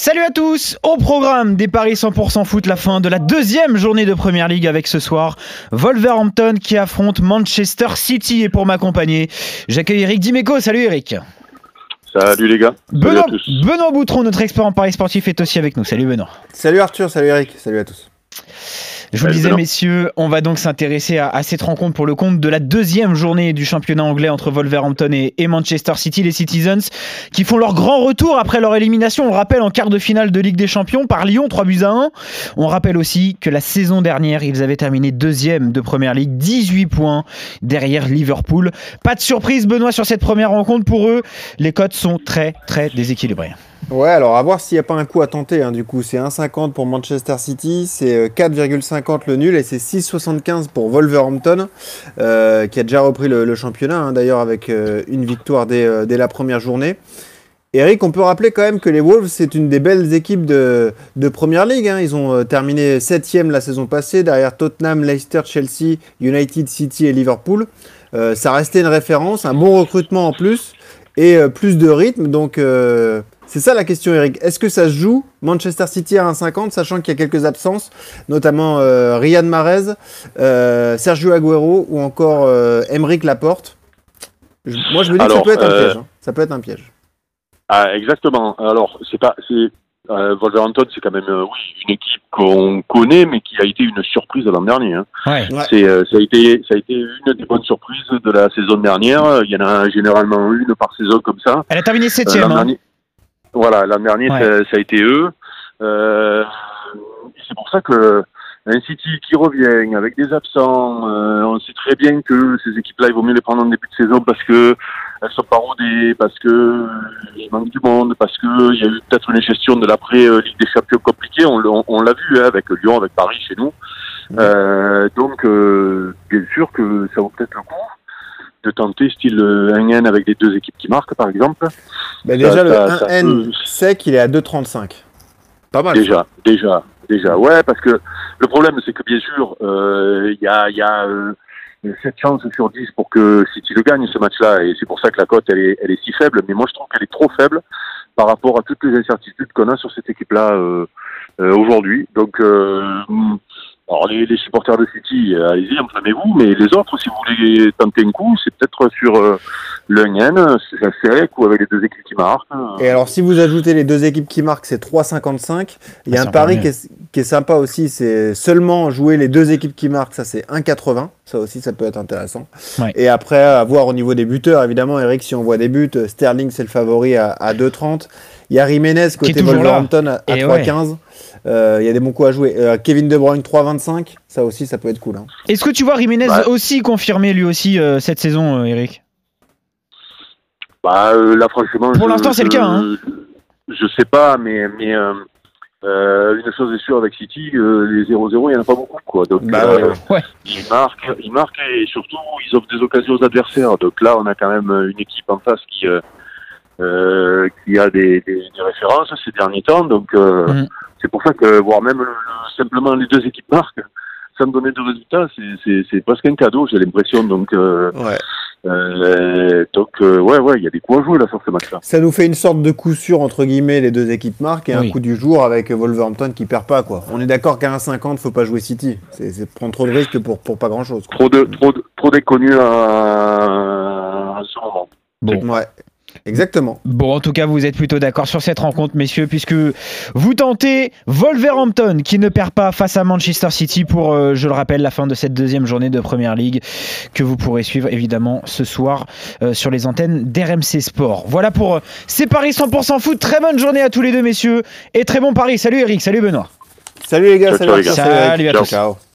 Salut à tous. Au programme des Paris 100% foot, la fin de la deuxième journée de Première Ligue avec ce soir Wolverhampton qui affronte Manchester City. Et pour m'accompagner, j'accueille Eric Dimeco. Salut Eric. Salut les gars. Benoît, Benoît Boutron, notre expert en Paris sportif, est aussi avec nous. Salut Benoît. Salut Arthur, salut Eric, salut à tous je vous le disais, messieurs, on va donc s'intéresser à, cette rencontre pour le compte de la deuxième journée du championnat anglais entre Wolverhampton et, Manchester City, les Citizens, qui font leur grand retour après leur élimination, on le rappelle, en quart de finale de Ligue des Champions par Lyon, 3 buts à 1. On rappelle aussi que la saison dernière, ils avaient terminé deuxième de Première Ligue, 18 points derrière Liverpool. Pas de surprise, Benoît, sur cette première rencontre pour eux. Les cotes sont très, très déséquilibrées. Ouais, alors à voir s'il n'y a pas un coup à tenter. Hein, du coup, c'est 1,50 pour Manchester City, c'est 4,50 euh, le nul et c'est 6,75 pour Wolverhampton, euh, qui a déjà repris le, championnat, hein, d'ailleurs avec euh, une victoire dès, dès, la première journée. Eric, on peut rappeler quand même que les Wolves, c'est une des belles équipes de, de Première Ligue. Hein. Ils ont terminé 7 la saison passée, derrière Tottenham, Leicester, Chelsea, United, City et Liverpool. ça restait une référence, un bon recrutement en plus et plus de rythme. Donc c'est ça la question, Eric. Est-ce que ça se joue Manchester City à 1,50, sachant qu'il y a quelques absences, notamment euh, Riyad Mahrez, euh, Sergio Aguero ou encore euh, Laporte? Moi, je me dis que ça peut être un piège. Hein. Ça peut être un piège. Ah, exactement. Alors, c'est pas, c'est euh, Wolverhampton, c'est quand même oui une équipe qu'on connaît, mais qui a été une surprise l'an dernier. Hein. Ouais. C'est, ça a été, ça a été une des bonnes surprises de la saison dernière. Il y en a généralement une par saison comme ça. Elle a terminé septième. Hein. Voilà, l'an dernier, ça, a été eux. Euh, c'est pour ça que un City qui revient avec des absents, euh, on sait très bien que ces équipes-là, il vaut mieux les prendre en début de saison parce que elles sont pas rodées, parce que il manque du monde, parce que il y a eu peut-être une gestion de l'après euh, Ligue des Champions compliquée. On, l'a vu hein, avec Lyon, avec Paris chez nous. Euh, donc, bien sûr que ça vaut peut-être le coup de tenter style un N avec les deux équipes qui marquent, par exemple. Mais déjà, le 1N sec, il est à 2,35. Pas mal. Déjà, déjà, déjà. Ouais, parce que le problème, c'est que bien sûr, euh, il y a, y a euh, 7 chances sur 10 pour que City le gagne ce match-là, et c'est pour ça que la cote, elle est, elle est si faible. Mais moi, je trouve qu'elle est trop faible par rapport à toutes les incertitudes qu'on a sur cette équipe-là euh, euh aujourd'hui. Donc, euh, alors les, les, supporters de City, euh, allez-y, enflammez-vous, mais les autres, si vous voulez tenter un coup, c'est peut-être sur euh, le Ngen, c'est sec ou avec les deux équipes qui marquent. Et alors si vous ajoutez les deux équipes qui marquent, c'est 3,55. Il y a un pari qui est, qui est, sympa aussi, c'est seulement jouer les deux équipes qui marquent, ça c'est 1,80. Ça aussi, ça peut être intéressant. Et après, à voir au niveau des buteurs, évidemment, Eric, si on voit des buts, Sterling c'est le favori à, à 2,30. Il y a Jiménez côté Wolverhampton à, 3,15. Euh, il y a des bons coups à jouer. Euh, Kevin De Bruyne 3,25. Ça aussi, ça peut être cool. Hein. Est-ce que tu vois Jiménez aussi confirmer lui aussi euh, cette saison, Eric? Bah là, franchement. Pour l'instant, c'est le cas. Hein. Je sais pas, mais mais une chose est sûre avec City, les 0-0, il n'y en a pas beaucoup. Quoi. Donc, bah, ouais. ils, marquent, ils marquent et surtout, ils offrent des occasions aux adversaires. Donc là, on a quand même une équipe en face qui, euh, qui a des, des, des, références ces derniers temps. Donc, euh, mm. c'est pour ça que, voire même simplement les deux équipes marquent, sans donner de résultats, c'est presque un cadeau, j'ai l'impression. Donc, euh, ouais. Euh, donc euh, ouais, ouais, il y a des coups à jouer là sur ce match-là. Ça nous fait une sorte de coup sûr entre guillemets les deux équipes marquent et un coup du jour avec Wolverhampton qui perd pas quoi. On est d'accord qu'à 1,50 faut pas jouer City. C'est prendre trop de risques pour, pour pas grand chose. Trop de trop de, trop déconnus à, à ce moment. Bon. Ouais. Exactement. Bon, en tout cas, vous êtes plutôt d'accord sur cette rencontre, messieurs, puisque vous tentez Wolverhampton qui ne perd pas face à Manchester City pour, euh, je le rappelle, la fin de cette deuxième journée de Première Ligue que vous pourrez suivre évidemment ce soir euh, sur les antennes d'RMC Sport. Voilà pour euh, ces paris 100% foot. Très bonne journée à tous les deux, messieurs, et très bon pari. Salut Eric, salut Benoît. Salut les gars, salut, salut, à tous. Ciao.